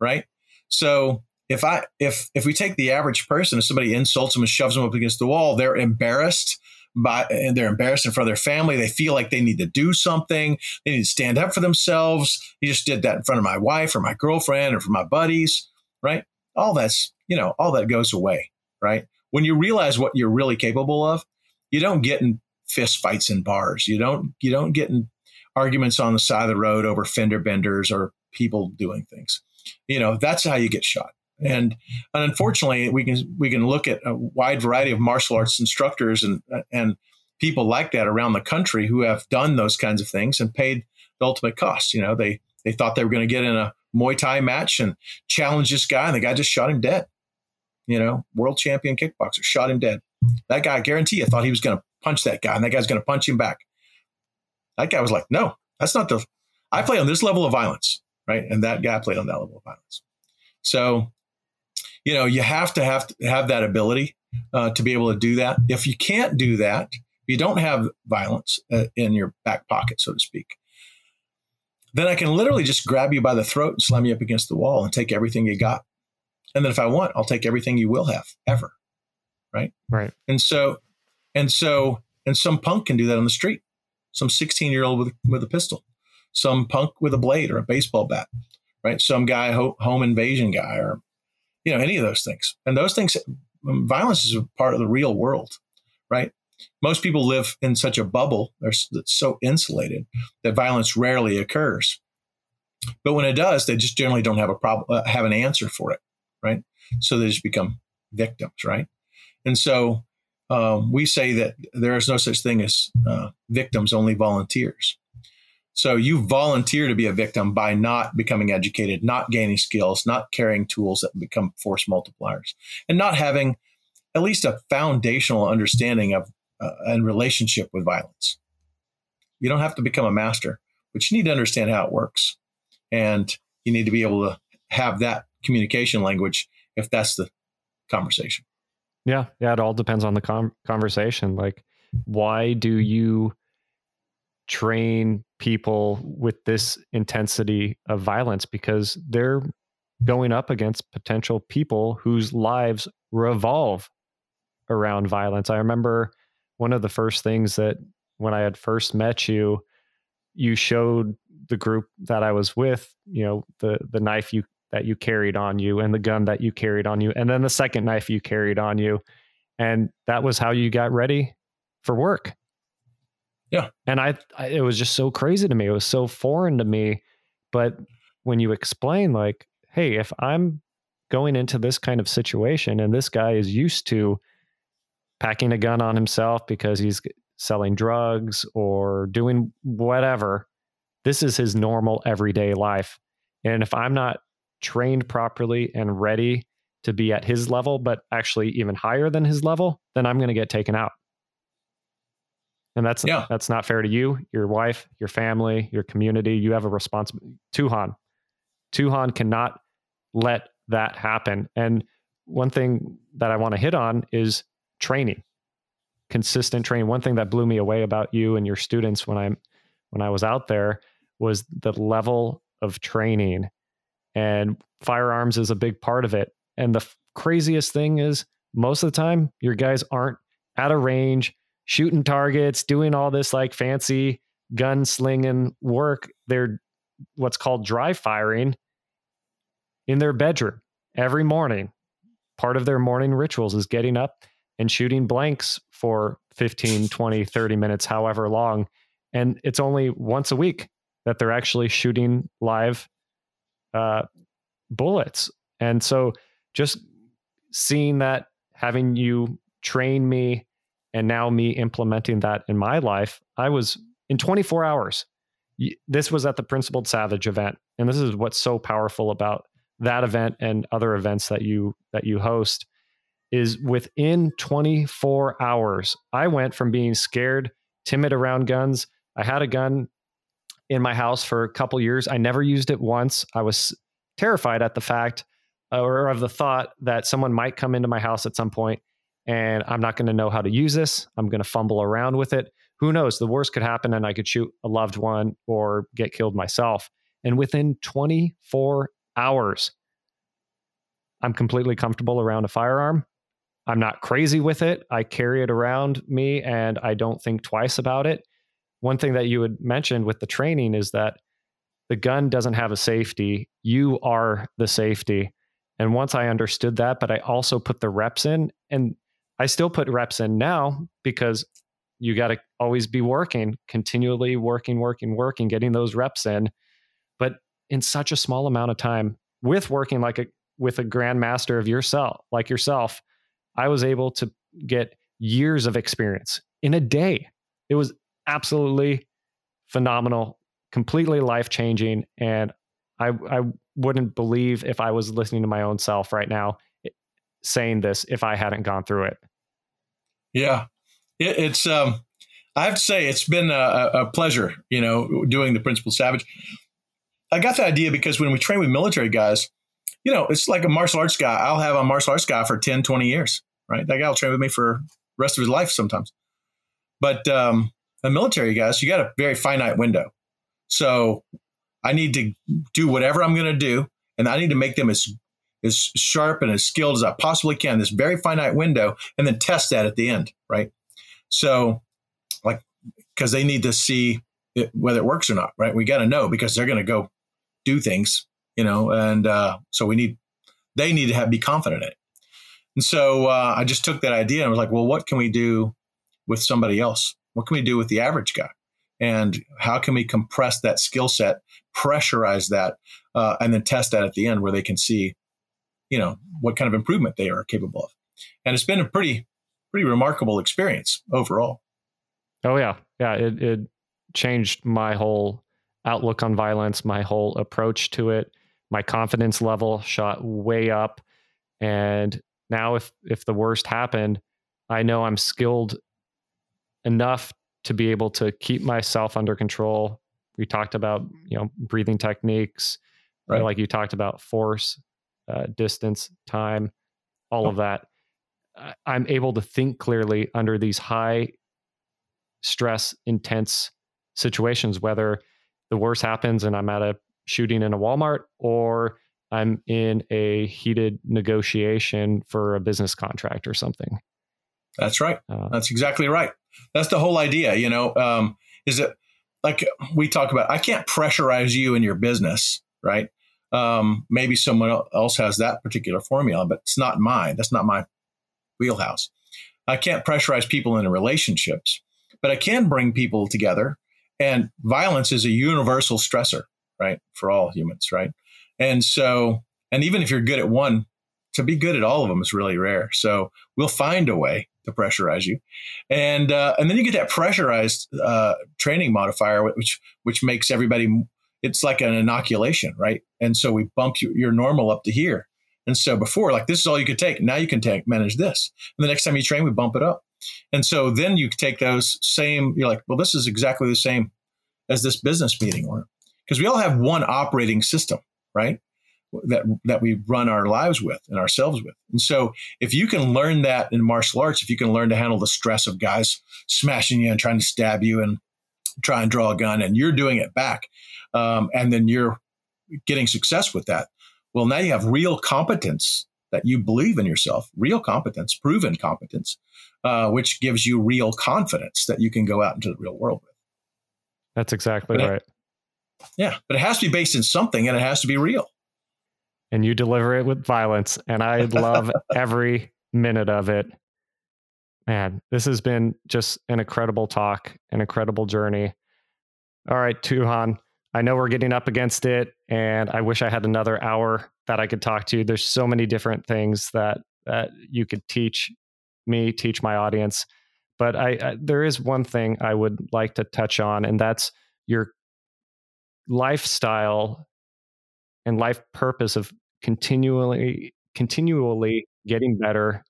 right? So if I if if we take the average person, if somebody insults them and shoves them up against the wall, they're embarrassed by and they're embarrassed in front of their family. They feel like they need to do something. They need to stand up for themselves. You just did that in front of my wife or my girlfriend or for my buddies, right? All that's, you know, all that goes away, right? When you realize what you're really capable of, you don't get in fist fights in bars. You don't you don't get in arguments on the side of the road over fender benders or people doing things. You know, that's how you get shot. And, and unfortunately, we can we can look at a wide variety of martial arts instructors and and people like that around the country who have done those kinds of things and paid the ultimate cost. You know, they they thought they were going to get in a Muay Thai match and challenge this guy, and the guy just shot him dead. You know, world champion kickboxer shot him dead. That guy, I guarantee you, thought he was going to punch that guy, and that guy's going to punch him back. That guy was like, "No, that's not the. I play on this level of violence, right?" And that guy played on that level of violence. So you know, you have to have to have that ability uh, to be able to do that. If you can't do that, you don't have violence uh, in your back pocket, so to speak. Then I can literally just grab you by the throat and slam you up against the wall and take everything you got. And then if I want, I'll take everything you will have ever. Right. Right. And so, and so, and some punk can do that on the street. Some 16 year old with, with a pistol, some punk with a blade or a baseball bat, right? Some guy, home invasion guy, or you know, any of those things. And those things, um, violence is a part of the real world, right? Most people live in such a bubble, they're so insulated that violence rarely occurs. But when it does, they just generally don't have a problem, uh, have an answer for it, right? So they just become victims, right? And so um, we say that there is no such thing as uh, victims, only volunteers. So you volunteer to be a victim by not becoming educated, not gaining skills, not carrying tools that become force multipliers, and not having at least a foundational understanding of uh, and relationship with violence. You don't have to become a master, but you need to understand how it works. And you need to be able to have that communication language if that's the conversation. Yeah. Yeah. It all depends on the com- conversation. Like why do you train people with this intensity of violence because they're going up against potential people whose lives revolve around violence. I remember one of the first things that when I had first met you, you showed the group that I was with, you know, the the knife you that you carried on you and the gun that you carried on you and then the second knife you carried on you and that was how you got ready for work. Yeah. And I, I it was just so crazy to me. It was so foreign to me, but when you explain like, hey, if I'm going into this kind of situation and this guy is used to packing a gun on himself because he's selling drugs or doing whatever. This is his normal everyday life. And if I'm not trained properly and ready to be at his level, but actually even higher than his level, then I'm going to get taken out. And that's yeah. that's not fair to you, your wife, your family, your community. You have a responsibility. Tuhon, Tuhon cannot let that happen. And one thing that I want to hit on is training consistent training. One thing that blew me away about you and your students when I'm when I was out there was the level of training. And firearms is a big part of it. And the f- craziest thing is most of the time your guys aren't at a range shooting targets, doing all this like fancy gun slinging work. They're what's called dry firing in their bedroom every morning. Part of their morning rituals is getting up and shooting blanks for 15, *laughs* 20, 30 minutes, however long. And it's only once a week that they're actually shooting live uh, bullets. And so just seeing that, having you train me, and now me implementing that in my life, I was in 24 hours. This was at the Principled Savage event. And this is what's so powerful about that event and other events that you that you host is within 24 hours, I went from being scared, timid around guns. I had a gun in my house for a couple years. I never used it once. I was terrified at the fact or of the thought that someone might come into my house at some point and I'm not going to know how to use this. I'm going to fumble around with it. Who knows? The worst could happen and I could shoot a loved one or get killed myself. And within 24 hours, I'm completely comfortable around a firearm. I'm not crazy with it. I carry it around me and I don't think twice about it. One thing that you had mentioned with the training is that the gun doesn't have a safety. You are the safety. And once I understood that, but I also put the reps in, and I still put reps in now because you got to always be working, continually working, working, working, getting those reps in. But in such a small amount of time with working like a with a grandmaster of yourself, like yourself, I was able to get years of experience in a day. It was absolutely phenomenal, completely life changing. And I, I wouldn't believe if I was listening to my own self right now saying this if I hadn't gone through it. Yeah. It, it's, um, I have to say, it's been a, a pleasure, you know, doing the Principled Savage. I got the idea because when we train with military guys, you know, it's like a martial arts guy. I'll have a martial arts guy for 10, 20 years, right? That guy will train with me for rest of his life sometimes. But um, the military guys, you got a very finite window. So I need to do whatever I'm going to do, and I need to make them as as sharp and as skilled as I possibly can. This very finite window, and then test that at the end, right? So, like, because they need to see it, whether it works or not, right? We got to know because they're going to go do things you know, and uh, so we need they need to have be confident in it. And so uh, I just took that idea and was like, well, what can we do with somebody else? What can we do with the average guy? And how can we compress that skill set, pressurize that, uh, and then test that at the end where they can see, you know, what kind of improvement they are capable of. And it's been a pretty, pretty remarkable experience overall. Oh yeah, yeah. It it changed my whole outlook on violence, my whole approach to it my confidence level shot way up and now if if the worst happened i know i'm skilled enough to be able to keep myself under control we talked about you know breathing techniques right. like you talked about force uh, distance time all of that i'm able to think clearly under these high stress intense situations, whether the worst happens and I'm at a shooting in a Walmart or I'm in a heated negotiation for a business contract or something. That's right. Uh, That's exactly right. That's the whole idea. You know, um, is it like we talk about? I can't pressurize you in your business, right? Um, maybe someone else has that particular formula, but it's not mine. That's not my wheelhouse. I can't pressurize people into relationships, but I can bring people together. And violence is a universal stressor, right, for all humans, right? And so, and even if you're good at one, to be good at all of them is really rare. So we'll find a way to pressurize you, and uh, and then you get that pressurized uh, training modifier, which which makes everybody. It's like an inoculation, right? And so we bump you, your normal up to here. And so before, like this is all you could take. Now you can take manage this. And the next time you train, we bump it up. And so then you take those same. You're like, well, this is exactly the same as this business meeting, or because we all have one operating system, right? that that we run our lives with and ourselves with. And so if you can learn that in martial arts, if you can learn to handle the stress of guys smashing you and trying to stab you and try and draw a gun and you're doing it back, um, and then you're getting success with that, well, now you have real competence that you believe in yourself, real competence, proven competence, uh, which gives you real confidence that you can go out into the real world with. That's exactly but right. It, yeah, but it has to be based in something and it has to be real and you deliver it with violence. And I love *laughs* every minute of it. Man, this has been just an incredible talk, an incredible journey. All right, Tuhon, I know we're getting up against it, and I wish I had another hour that I could talk to you. There's so many different things that that you could teach me, teach my audience. But I, I there is one thing I would like to touch on, and that's your lifestyle and life purpose of continually continually getting better,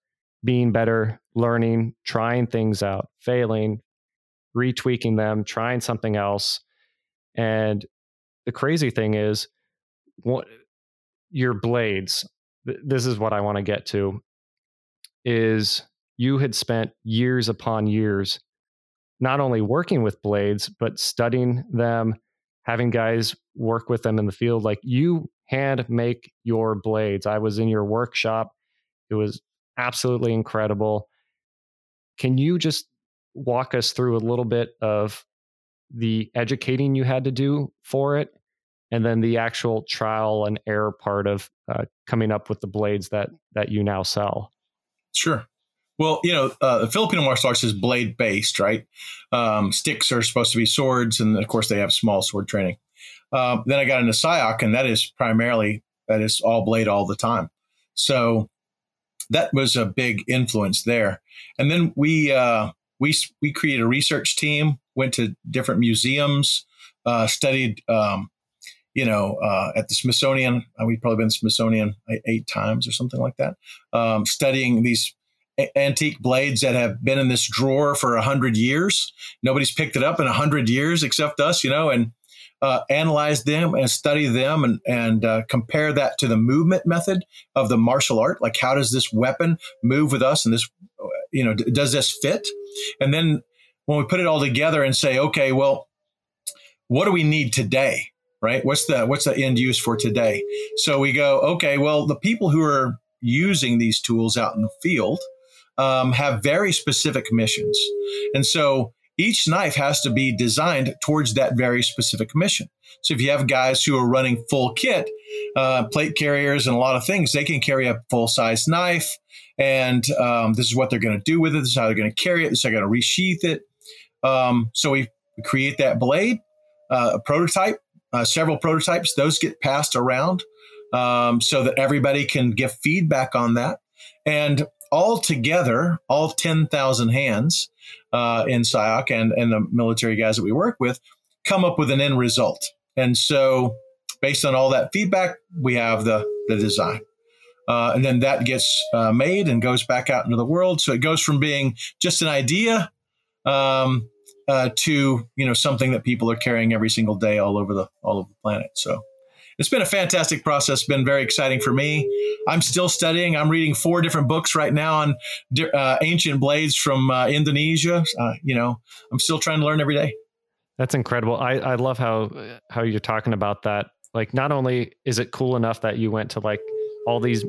being better, learning, trying things out, failing, retweaking them, trying something else. And the crazy thing is what your blades this is what I want to get to is you had spent years upon years not only working with blades but studying them having guys work with them in the field like you hand make your blades. I was in your workshop. It was absolutely incredible. Can you just walk us through a little bit of the educating you had to do for it and then the actual trial and error part of uh, coming up with the blades that that you now sell sure well you know uh, the filipino martial arts is blade based right um, sticks are supposed to be swords and of course they have small sword training um, then I got into Sayoc, and that is primarily that is all blade all the time. So that was a big influence there. And then we uh, we we created a research team, went to different museums, uh, studied. Um, you know, uh, at the Smithsonian, uh, we've probably been Smithsonian eight times or something like that, um, studying these antique blades that have been in this drawer for a hundred years. Nobody's picked it up in a hundred years except us, you know, and uh, analyze them and study them and, and uh, compare that to the movement method of the martial art. Like, how does this weapon move with us? And this, you know, d- does this fit? And then when we put it all together and say, okay, well, what do we need today? Right? What's the what's the end use for today? So we go, okay, well, the people who are using these tools out in the field um, have very specific missions, and so each knife has to be designed towards that very specific mission. So if you have guys who are running full kit, uh, plate carriers, and a lot of things, they can carry a full size knife. And um, this is what they're going to do with it. This is how they're going to carry it. This is how they're going to resheath it. Um, so we create that blade, uh, a prototype, uh, several prototypes. Those get passed around um, so that everybody can give feedback on that. And all together, all 10,000 hands uh, in Sayoc and, and the military guys that we work with come up with an end result. And so, based on all that feedback, we have the, the design. Uh, and then that gets uh, made and goes back out into the world. So it goes from being just an idea um, uh, to you know something that people are carrying every single day all over the all over the planet. So it's been a fantastic process. Been very exciting for me. I'm still studying. I'm reading four different books right now on uh, ancient blades from uh, Indonesia. Uh, you know, I'm still trying to learn every day. That's incredible. I, I love how how you're talking about that. Like, not only is it cool enough that you went to like all these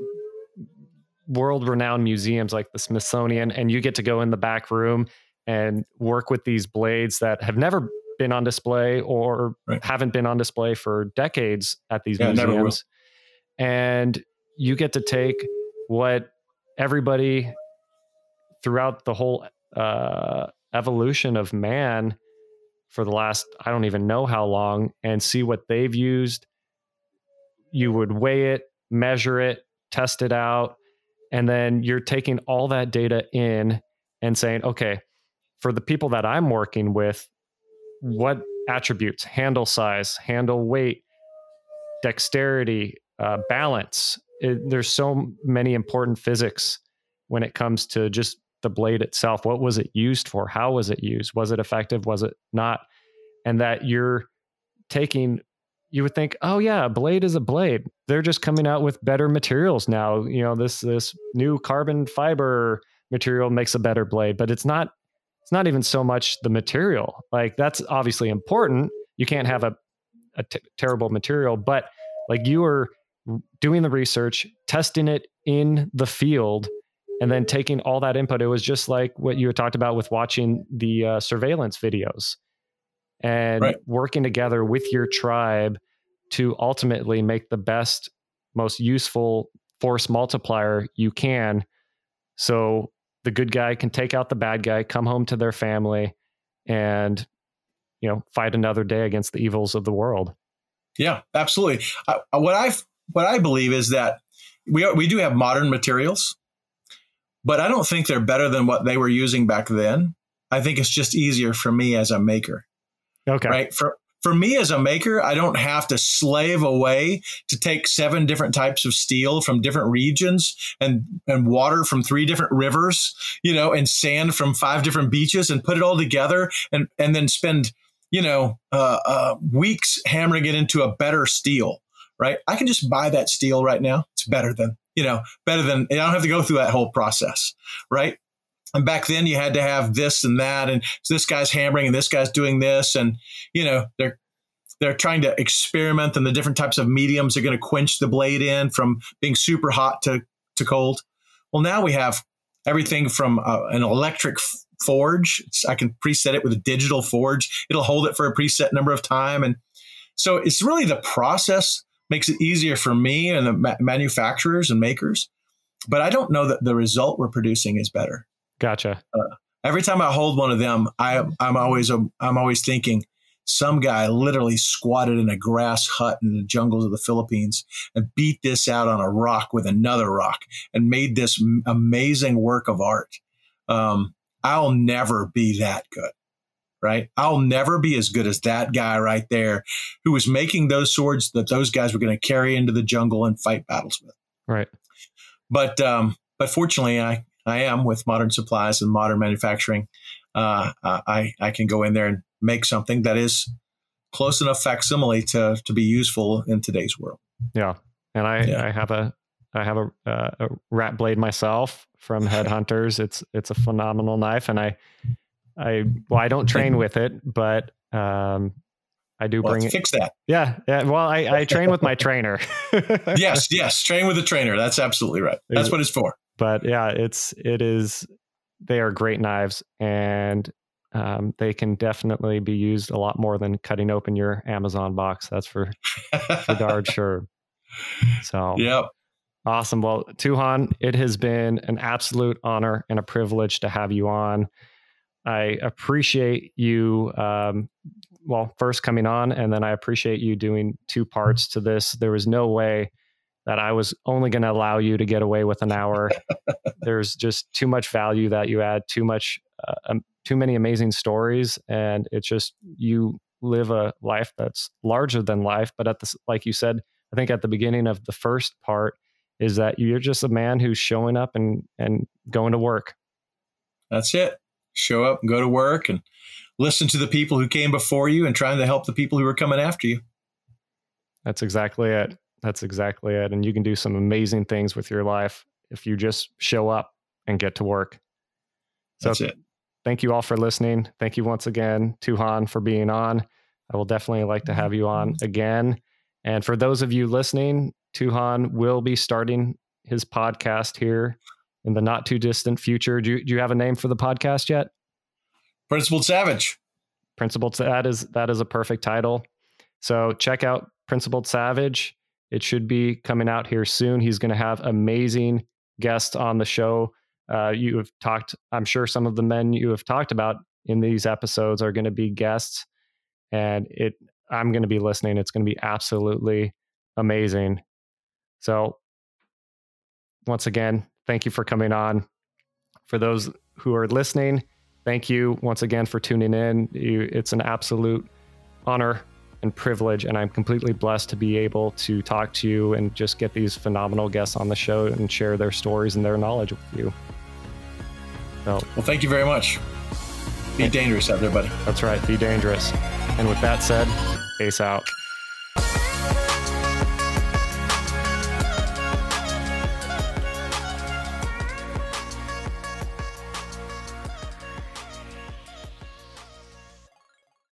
world renowned museums like the Smithsonian, and you get to go in the back room and work with these blades that have never been on display or right. haven't been on display for decades at these yeah, museums. And you get to take what everybody throughout the whole uh, evolution of man for the last, I don't even know how long, and see what they've used. You would weigh it, measure it, test it out. And then you're taking all that data in and saying, okay, for the people that I'm working with, what attributes? Handle size handle weight dexterity uh, balance. It, there's so many important physics when it comes to just the blade itself. What was it used for? How was it used? Was it effective? Was it not? And that you're taking you would think oh yeah a blade is a blade. They're just coming out with better materials now. You know this this new carbon fiber material makes a better blade but it's not it's not even so much the material. Like that's obviously important. You can't have a, a t- terrible material, but like you are doing the research, testing it in the field, and then taking all that input. It was just like what you had talked about with watching the uh, surveillance videos and right. working together with your tribe to ultimately make the best, most useful force multiplier you can. So the good guy can take out the bad guy, come home to their family, and you know fight another day against the evils of the world. Yeah, absolutely. Uh, what I what I believe is that we are, we do have modern materials, but I don't think they're better than what they were using back then. I think it's just easier for me as a maker. Okay. Right. For for me as a maker, I don't have to slave away to take seven different types of steel from different regions and, and water from three different rivers, you know, and sand from five different beaches and put it all together and, and then spend, you know, uh, uh, weeks hammering it into a better steel, right? I can just buy that steel right now. It's better than, you know, better than, I don't have to go through that whole process, right? And back then you had to have this and that, and this guy's hammering and this guy's doing this, and you know they're they're trying to experiment and the different types of mediums are going to quench the blade in from being super hot to to cold. Well, now we have everything from uh, an electric forge. I can preset it with a digital forge. It'll hold it for a preset number of time, and so it's really the process makes it easier for me and the ma- manufacturers and makers. But I don't know that the result we're producing is better. Gotcha. Uh, every time I hold one of them, I, I'm always I'm always thinking some guy literally squatted in a grass hut in the jungles of the Philippines and beat this out on a rock with another rock and made this amazing work of art. Um, I'll never be that good, right? I'll never be as good as that guy right there who was making those swords that those guys were going to carry into the jungle and fight battles with. Right. But um, but fortunately, I I am with modern supplies and modern manufacturing. Uh, I I can go in there and make something that is close enough facsimile to to be useful in today's world. Yeah, and I yeah. I have a I have a, uh, a rat blade myself from Headhunters. it's it's a phenomenal knife, and I I well I don't train with it, but um, I do well, bring it. Fix that. Yeah, yeah. Well, I, I train with my *laughs* trainer. yes, yes. Train with a trainer. That's absolutely right. That's what it's for. But yeah, it's it is. They are great knives, and um, they can definitely be used a lot more than cutting open your Amazon box. That's for for darn *laughs* sure. So, yep. Awesome. Well, Tuhon, it has been an absolute honor and a privilege to have you on. I appreciate you, um, well, first coming on, and then I appreciate you doing two parts to this. There was no way that I was only going to allow you to get away with an hour. *laughs* There's just too much value that you add, too much uh, um, too many amazing stories and it's just you live a life that's larger than life but at the like you said i think at the beginning of the first part is that you're just a man who's showing up and and going to work that's it show up and go to work and listen to the people who came before you and trying to help the people who are coming after you That's exactly it. That's exactly it. And you can do some amazing things with your life if you just show up and get to work. So That's it. Thank you all for listening. Thank you once again, Tuhon, for being on. I will definitely like to have you on again. And for those of you listening, Tuhon will be starting his podcast here in the not too distant future. Do you, do you have a name for the podcast yet? Principled Savage. Principled. That is that is a perfect title. So check out Principled Savage. It should be coming out here soon. He's going to have amazing guests on the show. Uh, you have talked. I'm sure some of the men you have talked about in these episodes are going to be guests, and it. I'm going to be listening. It's going to be absolutely amazing. So, once again, thank you for coming on. For those who are listening, thank you once again for tuning in. You, it's an absolute honor and privilege, and I'm completely blessed to be able to talk to you and just get these phenomenal guests on the show and share their stories and their knowledge with you. So, well, thank you very much. Be dangerous, everybody. That's right. Be dangerous. And with that said, peace out.